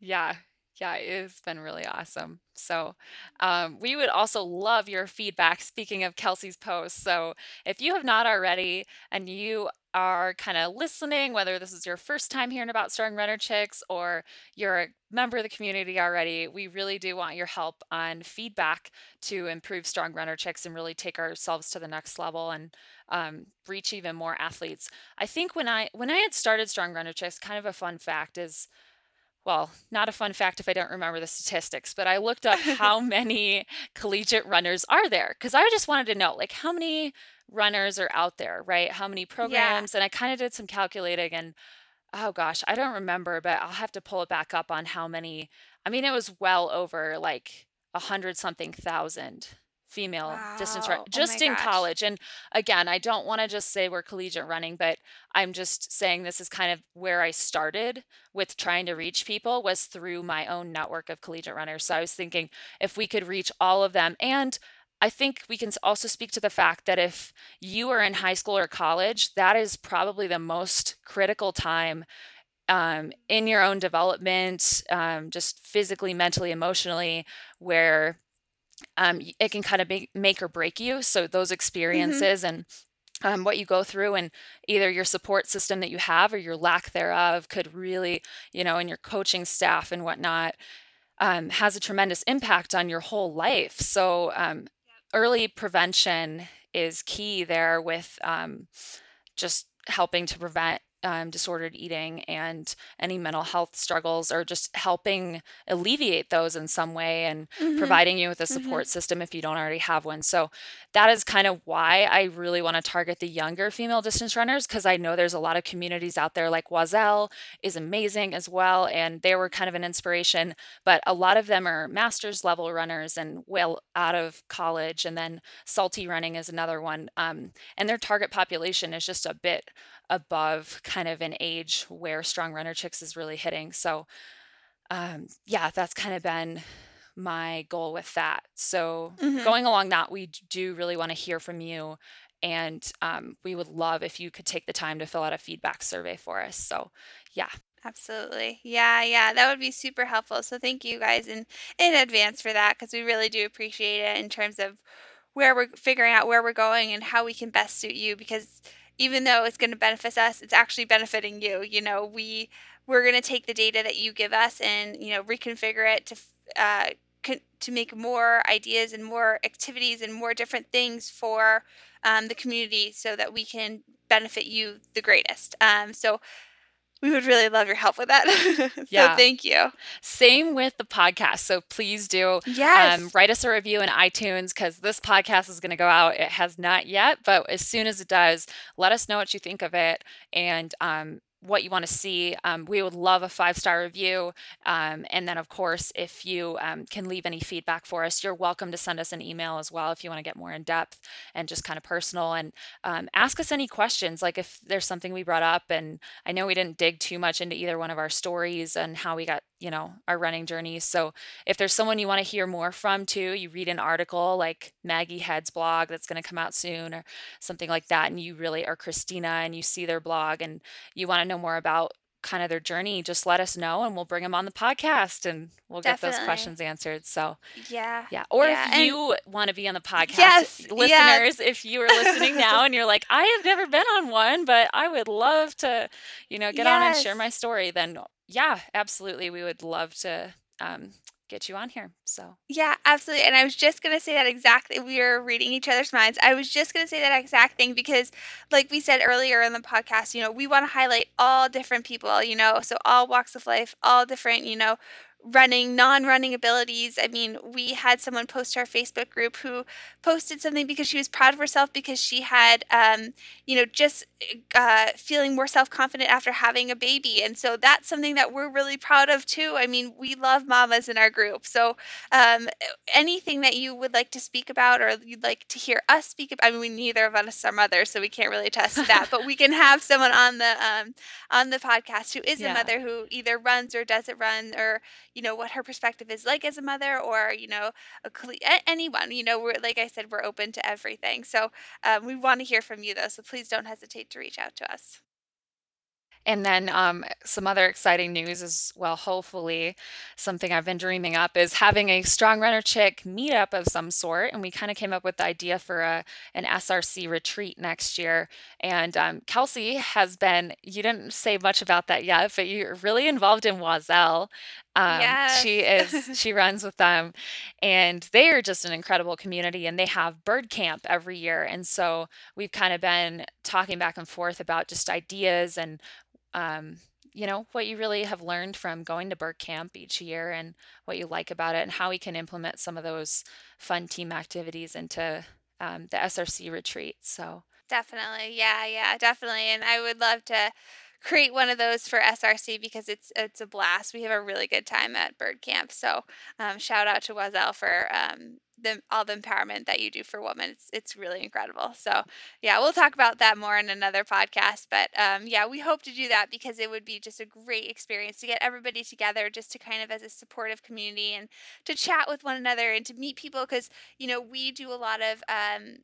Yeah. Yeah, it's been really awesome. So, um, we would also love your feedback, speaking of Kelsey's post, So if you have not already and you are kinda listening, whether this is your first time hearing about Strong Runner Chicks or you're a member of the community already, we really do want your help on feedback to improve Strong Runner Chicks and really take ourselves to the next level and, um, reach even more athletes. I think when I when I had started Strong Runner Chicks, kind of a fun fact is well, not a fun fact if I don't remember the statistics, but I looked up [laughs] how many collegiate runners are there because I just wanted to know, like, how many runners are out there, right? How many Yeah. programs? And I kinda did some calculating and, oh gosh, I don't remember, but I'll have to pull it back up on how many I mean, it was well over, like, a hundred-something thousand female distance run Wow. Oh just in gosh. college. And, again, I don't wanna just say we're collegiate running, but I'm just saying this is kind of where I started with trying to reach people was through my own network of collegiate runners. So I was thinking if we could reach all of them and I think we can also speak to the fact that if you are in high school or college, that is probably the most critical time, um, in your own development, um, just physically, mentally, emotionally, where, um, it can kinda make make or break you. So those Mhm. experiences and, um, what you go through and either your support system that you have or your lack thereof could really you know, and your coaching staff and whatnot, um, has a tremendous impact on your whole life. So, um, Yep. early prevention is key there with, um, just helping to prevent um, disordered eating and any mental health struggles, or just helping alleviate those in some way and Mhm. providing you with a Mhm. support system if you don't already have one. So that is kind of why I really want to target the younger female distance runners because I know there's a lot of communities out there like Oiselle is amazing as well. And they were kind of an inspiration, but a lot of them are master's level runners and well out of college. And then Salty Running is another one. Um, and their target population is just a bit above kind of an age where Strong Runner Chicks is really hitting. So, um, yeah, that's kind of been my goal with that. So, Mhm. going along that, we do really want to hear from you. And um, we would love if you could take the time to fill out a feedback survey for us. So, yeah. Absolutely. Yeah, yeah, that would be super helpful. So thank you guys in in advance for that because we really do appreciate it in terms of where we're figuring out where we're going and how we can best suit you because even though it's going to benefit us, it's actually benefiting you. You know, we we're going to take the data that you give us and, you know, reconfigure it to uh con- to make more ideas and more activities and more different things for um, the community so that we can benefit you the greatest. Um, so we would really love your help with that. [laughs] So Yeah. thank you. Same with the podcast. So please do um, Yes. write us a review in iTunes because this podcast is going to go out. It has not yet, but as soon as it does, let us know what you think of it and um, what you want to see. Um, we would love a five star review. Um, and then, of course, if you um, can leave any feedback for us, you're welcome to send us an email as well if you want to get more in depth and just kind of personal and um, ask us any questions. Like if there's something we brought up and I know we didn't dig too much into either one of our stories and how we got, you know, our running journeys. So if there's someone you want to hear more from too, you read an article like Maggie Head's blog that's going to come out soon or something like that, and you really are Christina and you see their blog and you want to know more about kind of their journey, just let us know and we'll bring them on the podcast and we'll get those questions answered. So Yeah. yeah. Or if Yeah. And you want to be on the podcast, yes. Yeah. listeners, if you are listening now and you're like, I have never been on one, but I would love to, you know, get on and share my story, then yeah, absolutely. We would love to um, get you on here. So, Yeah, absolutely. And I was just going to say that exactly. We are reading each other's minds. I was just going to say that exact thing because, like we said earlier in the podcast, you know, we want to highlight all different people, you know, so all walks of life, all different, you know, running, non running abilities. I mean, we had someone post to our Facebook group who posted something because she was proud of herself because she had, um, you know, just uh, feeling more self confident after having a baby. And so that's something that we're really proud of too. I mean, we love mamas in our group. So, um, anything that you would like to speak about or you'd like to hear us speak about, I mean, we neither of us are mothers, so we can't really attest to that, but we can have someone on the, um, on the podcast who is a mother who either runs or doesn't run or, you know, what her perspective is like as a mother or, you know, a, anyone, you know, we're, like I said, we're open to everything. So, um, we want to hear from you though. So please don't hesitate to reach out to us. And then um, some other exciting news as well, hopefully, something I've been dreaming up is having a Strong Runner Chick meetup of some sort. And we kind of came up with the idea for a, an SRC retreat next year. And um, Kelsey has been, you didn't say much about that yet, but you're really involved in Oiselle. Um, Yes. she is, she runs with them, and they are just an incredible community, and they have bird camp every year. And so we've kind of been talking back and forth about just ideas and um, you know, what you really have learned from going to bird camp each year and what you like about it and how we can implement some of those fun team activities into um, the SRC retreat. So, Definitely. Yeah, yeah, definitely. And I would love to create one of those for SRC because it's it's a blast. We have a really good time at Bird Camp. So um, shout out to Oiselle for um, the all the empowerment that you do for women. It's it's really incredible. So yeah, we'll talk about that more in another podcast. But um, yeah, we hope to do that because it would be just a great experience to get everybody together, just to kind of as a supportive community and to chat with one another and to meet people because you know we do a lot of um,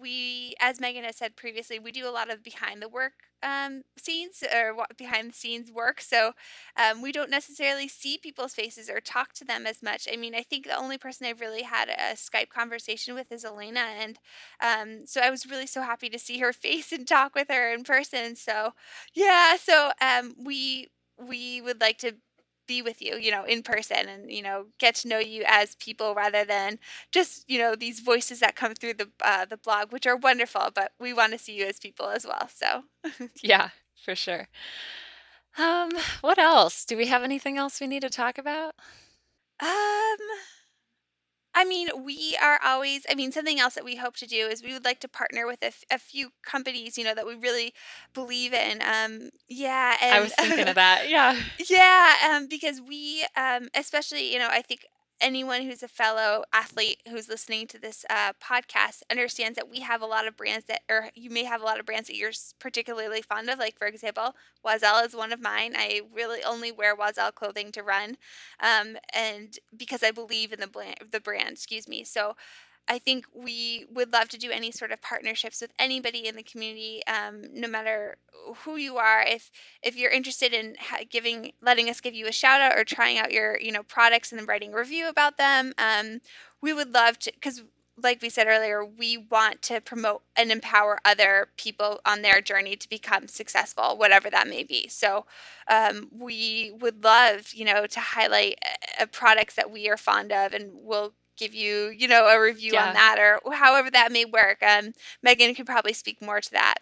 we, as Megan has said previously, we do a lot of behind the work um, scenes or behind the scenes work. So um, we don't necessarily see people's faces or talk to them as much. I mean, I think the only person I've really had a Skype conversation with is Elena, and um, so I was really so happy to see her [laughs] face and talk with her in person. So yeah, so um, we we would like to be with you, you know, in person and you know get to know you as people rather than just you know these voices that come through the uh, the blog, which are wonderful. But we want to see you as people as well. So [laughs] yeah, For sure. Um, what else? Do we have anything else we need to talk about? Um, I mean, we are always I mean, something else that we hope to do is we would like to partner with a f a few companies, you know, that we really believe in, um yeah, I was thinking of that, yeah. [laughs] Yeah, um, because we, um especially, you know, I think anyone who's a fellow athlete who's listening to this, uh, podcast understands that we have a lot of brands that or you may have a lot of brands that you're particularly fond of, like, for example, Oiselle is one of mine. I really only wear Oiselle clothing to run, um, and because I believe in the blan the brand, excuse me. So, I think we would love to do any sort of partnerships with anybody in the community, um, no matter who you are. If if you're interested in giving letting us give you a shout out or trying out your, you know, products and then writing a review about them, um, we would love to because like we said earlier, we want to promote and empower other people on their journey to become successful, whatever that may be. So, um, we would love, you know, to highlight, products that we are fond of, and we'll give you, you know, a review on that or however that may work, um, Megan could probably speak more to that.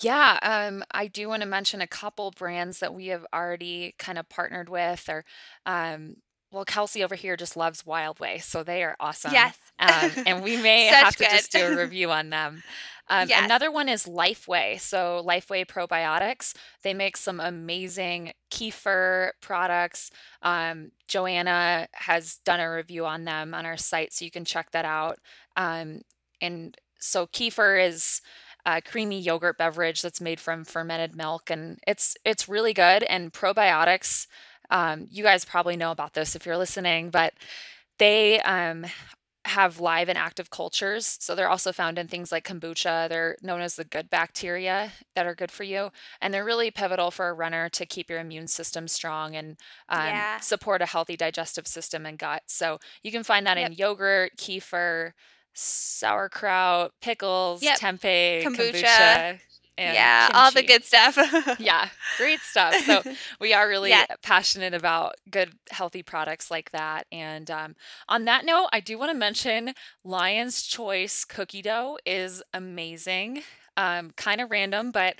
Yeah, um, I do wanna mention a couple brands that we have already kinda partnered with or, um well, Kelsey over here just loves Wildway, so they are awesome, Yes. um, and we may [laughs] have to good. just do a review on them. [laughs] Um, Yes. another one is Lifeway, so Lifeway Probiotics, they make some amazing kefir products, um, Joanna has done a review on them on our site, so you can check that out, um, and so kefir is a creamy yogurt beverage that's made from fermented milk, and it's it's really good, and probiotics, um, you guys probably know about this if you're listening, but they, um, have live and active cultures, so they're also found in things like kombucha, they're known as the good bacteria that are good for you, and they're really pivotal for a runner to keep your immune system strong and, um, Yeah. support a healthy digestive system and gut, so you can find that in yogurt, kefir, sauerkraut, pickles, Yep. tempeh, Kombucha. kombucha, and Yeah, all the good stuff. [laughs] Yeah, great stuff, so [laughs] we are really Yeah. passionate about good, healthy products like that, and, um, on that note, I do wanna mention Lion's Choice cookie dough is amazing, um, kinda random, but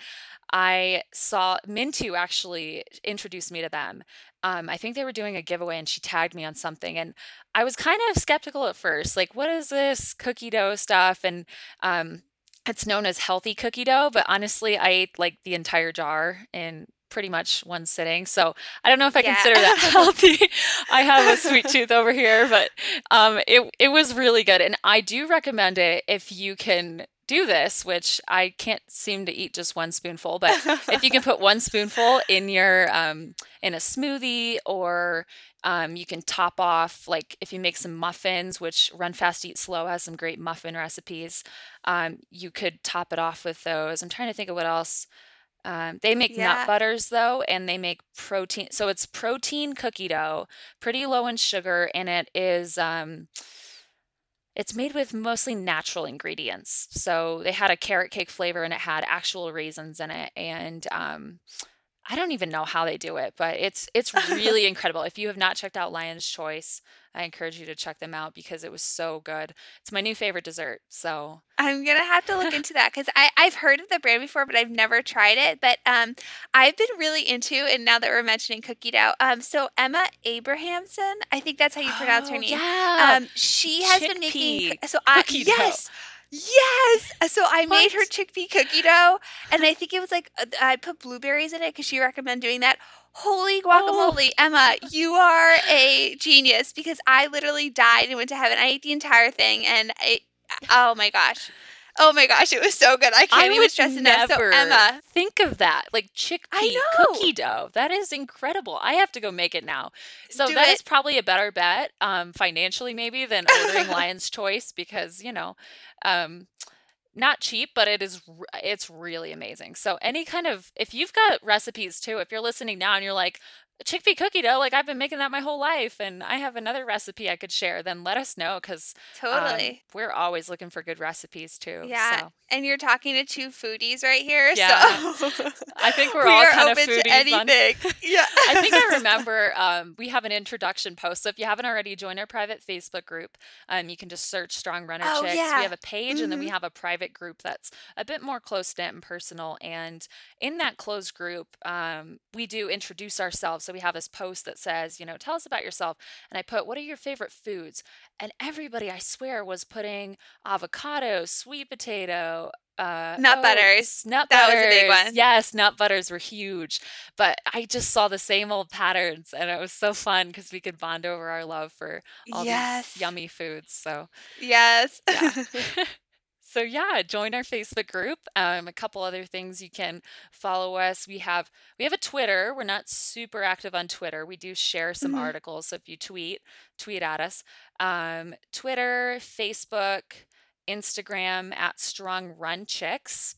I saw Mintu actually introduced me to them, um, I think they were doing a giveaway and she tagged me on something, and I was kind of skeptical at first, like, "What is this cookie dough stuff?" And, um, it's known as healthy cookie dough, but honestly, I ate, like, the entire jar in pretty much one sitting, so I don't know if I Yeah. consider that [laughs] healthy. I have a sweet tooth over here, but, um, it it was really good, and I do recommend it if you can do this, which I can't seem to eat just 1 spoonful, but [laughs] if you can put 1 spoonful in your, um in a smoothie or, um, you can top off, like, if you make some muffins, which Run Fast Eat Slow has some great muffin recipes, um, you could top it off with those. I'm trying to think of what else. Um, they make nut butters though, and they make protein so it's protein cookie dough, pretty low in sugar, and it is, um it's made with mostly natural ingredients, so they had a carrot cake flavor and it had actual raisins in it, and, um, I don't even know how they do it, but it's it's [laughs] really incredible. If you have not checked out Lion's Choice, I encourage you to check them out because it was so good. It's my new favorite dessert, so I'm gonna have to look into that 'cause I I've heard of the brand before, but I've never tried it, but, um, I've been really into and now that we're mentioning cookie dough, um, so Emma Abrahamson, I think that's how you pronounce her Oh, name, yeah. um, she has been making so I cookie dough. Yes! Uh, so I made her chickpea cookie dough, and I think it was, like, uh, I put blueberries in it because she recommended doing that. Holy Oh. guacamole, Emma, you are a genius because I literally died and went to heaven. I ate the entire thing and I oh my gosh. Oh my gosh, it was so good. I I can't even would stress enough. So, Emma think of that, like, I chickpea cookie dough, that is incredible. I have to go make it now. So Do that it. is probably a better bet, um, financially maybe than [laughs] ordering Lion's Choice because, you know, um, not cheap, but it is it's really amazing. So any kind of if you've got recipes too, if you're listening now and you're like, chickpea cookie dough, like I've been making that my whole life and I have another recipe I could share, then let us know because um, Totally. we're always looking for good recipes too. Yeah, So, and you're talking to 2 foodies right here, so yeah, [laughs] I think we're we all kind of open to foodies on. anything. [laughs] Yeah. I think I [laughs] remember um, we have an introduction post. So if you haven't already, join our private Facebook group. Um, you can just search Strong Runner Oh, Chicks. We have a page and then we Mhm. have a private group that's a bit more close knit and personal. And in that closed group, um, we do introduce ourselves. So we have this post that says, you know, tell us about yourself. And I put, what are your favorite foods? And everybody, I swear, was putting avocado, sweet potato, uh, Nut butters. oats, nut That was a big one. Yes, nut butters were huge. But I just saw the same old patterns and it was so fun because we could bond over our love for all these yummy foods. So, Yes. yeah. [laughs] [laughs] So yeah, join our Facebook group. Um, a couple other things you can follow us. We have we have a Twitter. We're not super active on Twitter. We do share some Mhm. articles. So if you tweet, tweet at us. Um, Twitter, Facebook, Instagram at Strong Run Chicks.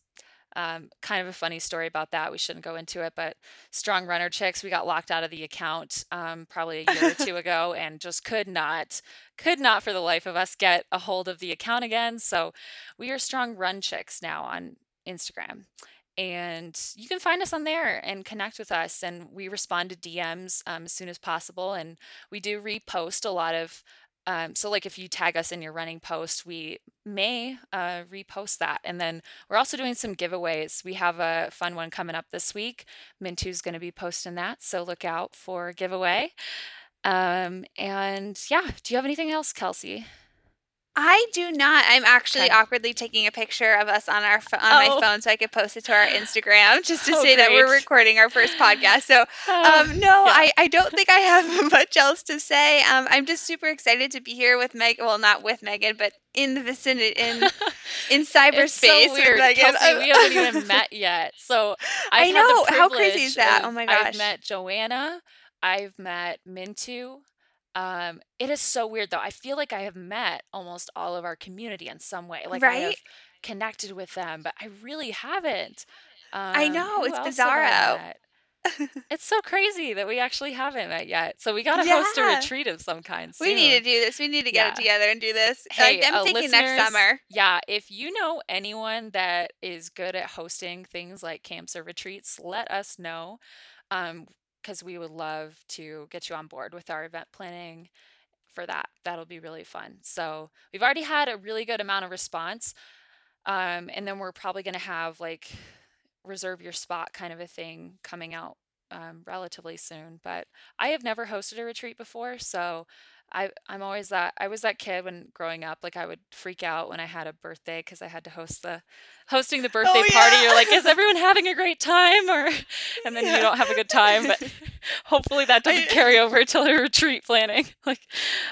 Um, kind of a funny story about that. We shouldn't go into it, but Strong Runner Chicks, we got locked out of the account um, probably a year or two [laughs] ago and just could not, could not for the life of us get a hold of the account again. So we are Strong Run Chicks now on Instagram. And you can find us on there and connect with us. And we respond to DMs um, as soon as possible. And we do repost a lot of um, so like if you tag us in your running post, we may uh, repost that. And then we're also doing some giveaways. We have a fun one coming up this week. Mintu's going to be posting that, so look out for giveaway. Um, and yeah, do you have anything else, Kelsey? I do not. I'm actually Okay. awkwardly taking a picture of us on our on my Oh, phone so I could post it to our Instagram [gasps] just to oh, say that we're recording our first podcast. So, Uh, um, no, yeah. I, I don't think I have [laughs] much else to say. Um, I'm just super excited to be here with Meg. Well, not with Megan, but in the vicinity in [laughs] in It's so cyberspace with weird. Kelsey. We haven't [laughs] even met yet. So I've I know. How crazy is that? Oh my I've gosh. met Joanna, I've met Mintu. Um, it is so weird though. I feel like I have met almost all of our community in some way. Like I have Right? connected with them, but I really haven't. I Um, know. who It's else have I bizarro. met? [laughs] It's so crazy that we actually haven't met yet. So we got to host a Yeah. retreat of some kind We need to soon. do this. We need to get it Yeah. together and do this. Like Hey, I'm uh, thinking next listeners, summer. yeah, if you know anyone that is good at hosting things like camps or retreats, let us know. Um, because we would love to get you on board with our event planning for that. That'll be really fun. So we've already had a really good amount of response. Um, and then we're probably going to have like reserve your spot kind of a thing coming out um, relatively soon. But I have never hosted a retreat before, so I I'm always that I was that kid when growing up. Like I would freak out when I had a birthday because I had to host the hosting the [laughs] birthday Oh party. You're like, is everyone having a great time? Or [laughs] and then you don't have a good time. But [laughs] hopefully that doesn't I carry over to the retreat planning. Like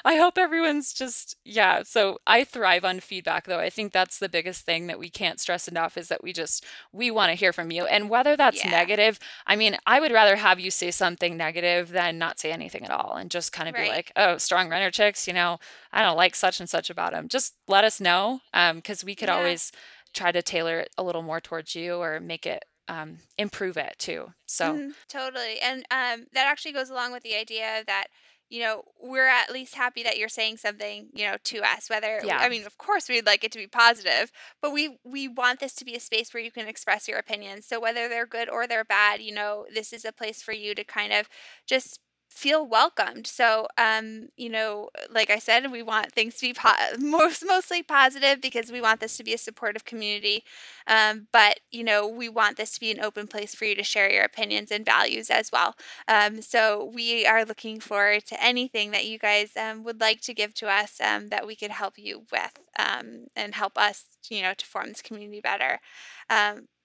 I hope everyone's just yeah. So I thrive on feedback though. I think that's the biggest thing that we can't stress enough is that we just we want to hear from you. And whether that's yeah. negative, I mean, I would rather have you say something negative than not say anything at all and just kind of be like, "Oh, strong runner chicks, you know, I don't like such and such about them." Just let us know um cuz we could Yeah. always try to tailor it a little more towards you or make it um improve it too. So, Mhm, totally. And um, that actually goes along with the idea that, you know, we're at least happy that you're saying something, you know, to us. Whether I mean, of course, we'd like it to be positive, but we we want this to be a space where you can express your opinions. So whether they're good or they're bad, you know, this is a place for you to kind of just feel welcomed. So, um, you know, like I said, we want things to be po- [laughs] most mostly positive because we want this to be a supportive community um, but you know, we want this to be an open place for you to share your opinions and values as well. Um, so we are looking forward to anything that you guys um, would like to give to us um, that we could help you with um, and help us, you know, to form this community better.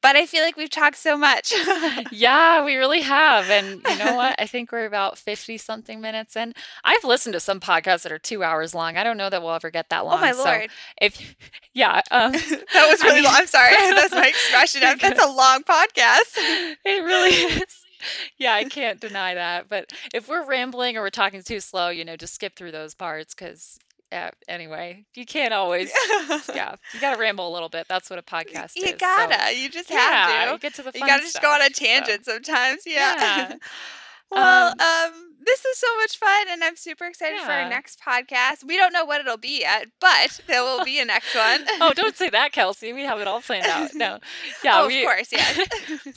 But I feel like we've talked so much. [laughs] Yeah, we really have. And you know what? I think we're about 50 something minutes in. I've listened to some podcasts that are two hours long. I don't know that we'll ever get that long. oh my long. So lord, if, yeah, um, [laughs] that was I really long. I'm sorry, [laughs] that's my expression. That's a long podcast. It really is. Yeah, I can't deny that. But if we're rambling or we're talking too slow, you know, just skip through those parts because, yeah, anyway, you can't always, [laughs] yeah, you got to ramble a little bit. That's what a podcast you is. So, gotta, you just have to. you get to the You gotta just go on stuff. a So, tangent sometimes. Yeah. yeah. [laughs] Well, Um, um, this is so much fun, and I'm super excited for our next podcast. We don't know what it'll be yet, but there will be a next one. [laughs] oh, don't say that, Kelsey. We have it all planned out. No, [laughs] yeah, oh, of we course, yes.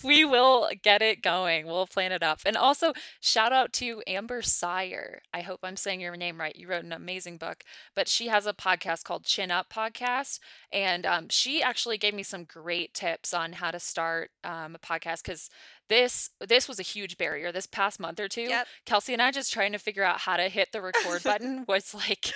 [laughs] we will get it going. We'll plan it up. And also, shout out to Amber Sire. I hope I'm saying your name right. You wrote an amazing book, but she has a podcast called Chin Up Podcast, and um, she actually gave me some great tips on how to start um, a podcast because this this was a huge barrier this past month or two. yep. Kelsey and I just trying to figure out how to hit the record button [laughs] was like,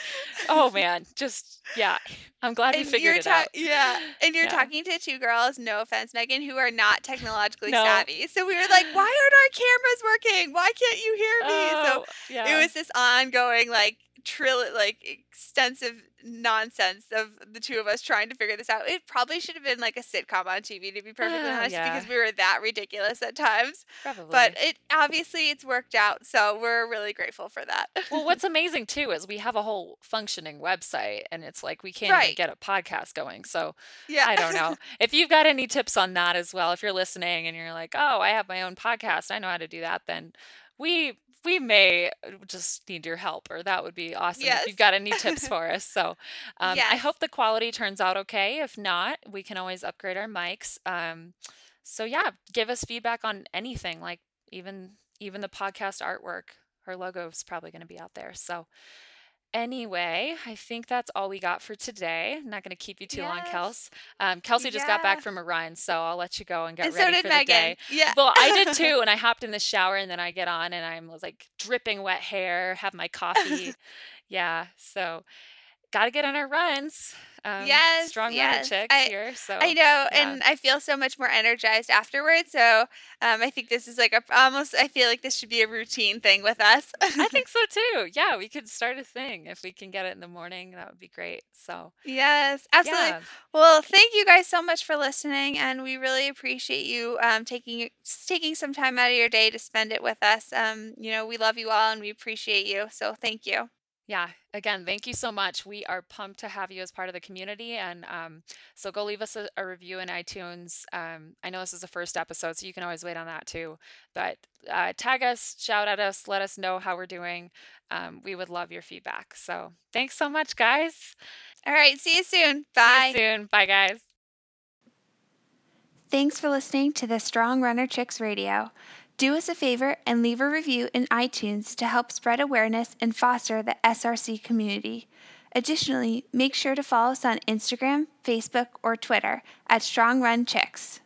oh man, just yeah. I'm glad we figured it ta- out. yeah, and you're Yeah. talking to two girls, no offense, Megan, who are not technologically No. savvy. So we were like, why aren't our cameras working? Why can't you hear me? So Oh, yeah. it was this ongoing like trill like extensive nonsense of the two of us trying to figure this out. It probably should have been like a sitcom on TV to be perfectly Oh, honest yeah. because we were that ridiculous at times. Probably. But it obviously it's worked out, so we're really grateful for that. well, what's [laughs] amazing too is we have a whole functioning website, and it's like we can't even get a podcast going. So yeah. I don't know [laughs] if you've got any tips on that as well. If you're listening and you're like, oh, I have my own podcast, I know how to do that. Then we we may uh, just need your help, or that would be awesome if Yes. you've got any [laughs] tips for us. So um, I Yes. hope the quality turns out okay. If not, we can always upgrade our mics. Um, so yeah, give us feedback on anything, like even even the podcast artwork. Her logo is probably going to be out there. So anyway, I think that's all we got for today. I'm not going to keep you too long, Yes. Kels. Um, Kelsey just got back from a run, so I'll let you go and get and so ready did for the day. Yeah. Well, I did [laughs] too, and I hopped in the shower, and then I get on, and I'm like dripping wet hair, have my coffee. [laughs] yeah, so got to get on our runs. Um, Yes, strong runner yes. chicks I- here. So I know, yeah. and I feel so much more energized afterwards. So um, I think this is like a almost. I feel like this should be a routine thing with us. I [laughs] think so too. Yeah, we could start a thing if we can get it in the morning. That would be great. So yes, absolutely. yeah, Well, thank you guys so much for listening, and we really appreciate you um, taking taking some time out of your day to spend it with us. Um, you know, we love you all, and we appreciate you. So thank you. Yeah. Again, thank you so much. We are pumped to have you as part of the community, and um, so go leave us a, a review in iTunes. Um, I know this is the first episode, so you can always wait on that too. But uh, tag us, shout at us, let us know how we're doing. Um, we would love your feedback. So thanks so much, guys. All right, see you soon. Bye. See Bye. you soon. Bye, guys. Thanks for listening to the Strong Runner Chicks Radio. Do us a favor and leave a review in iTunes to help spread awareness and foster the SRC community. Additionally, make sure to follow us on Instagram, Facebook, or Twitter at Strong Run Chicks.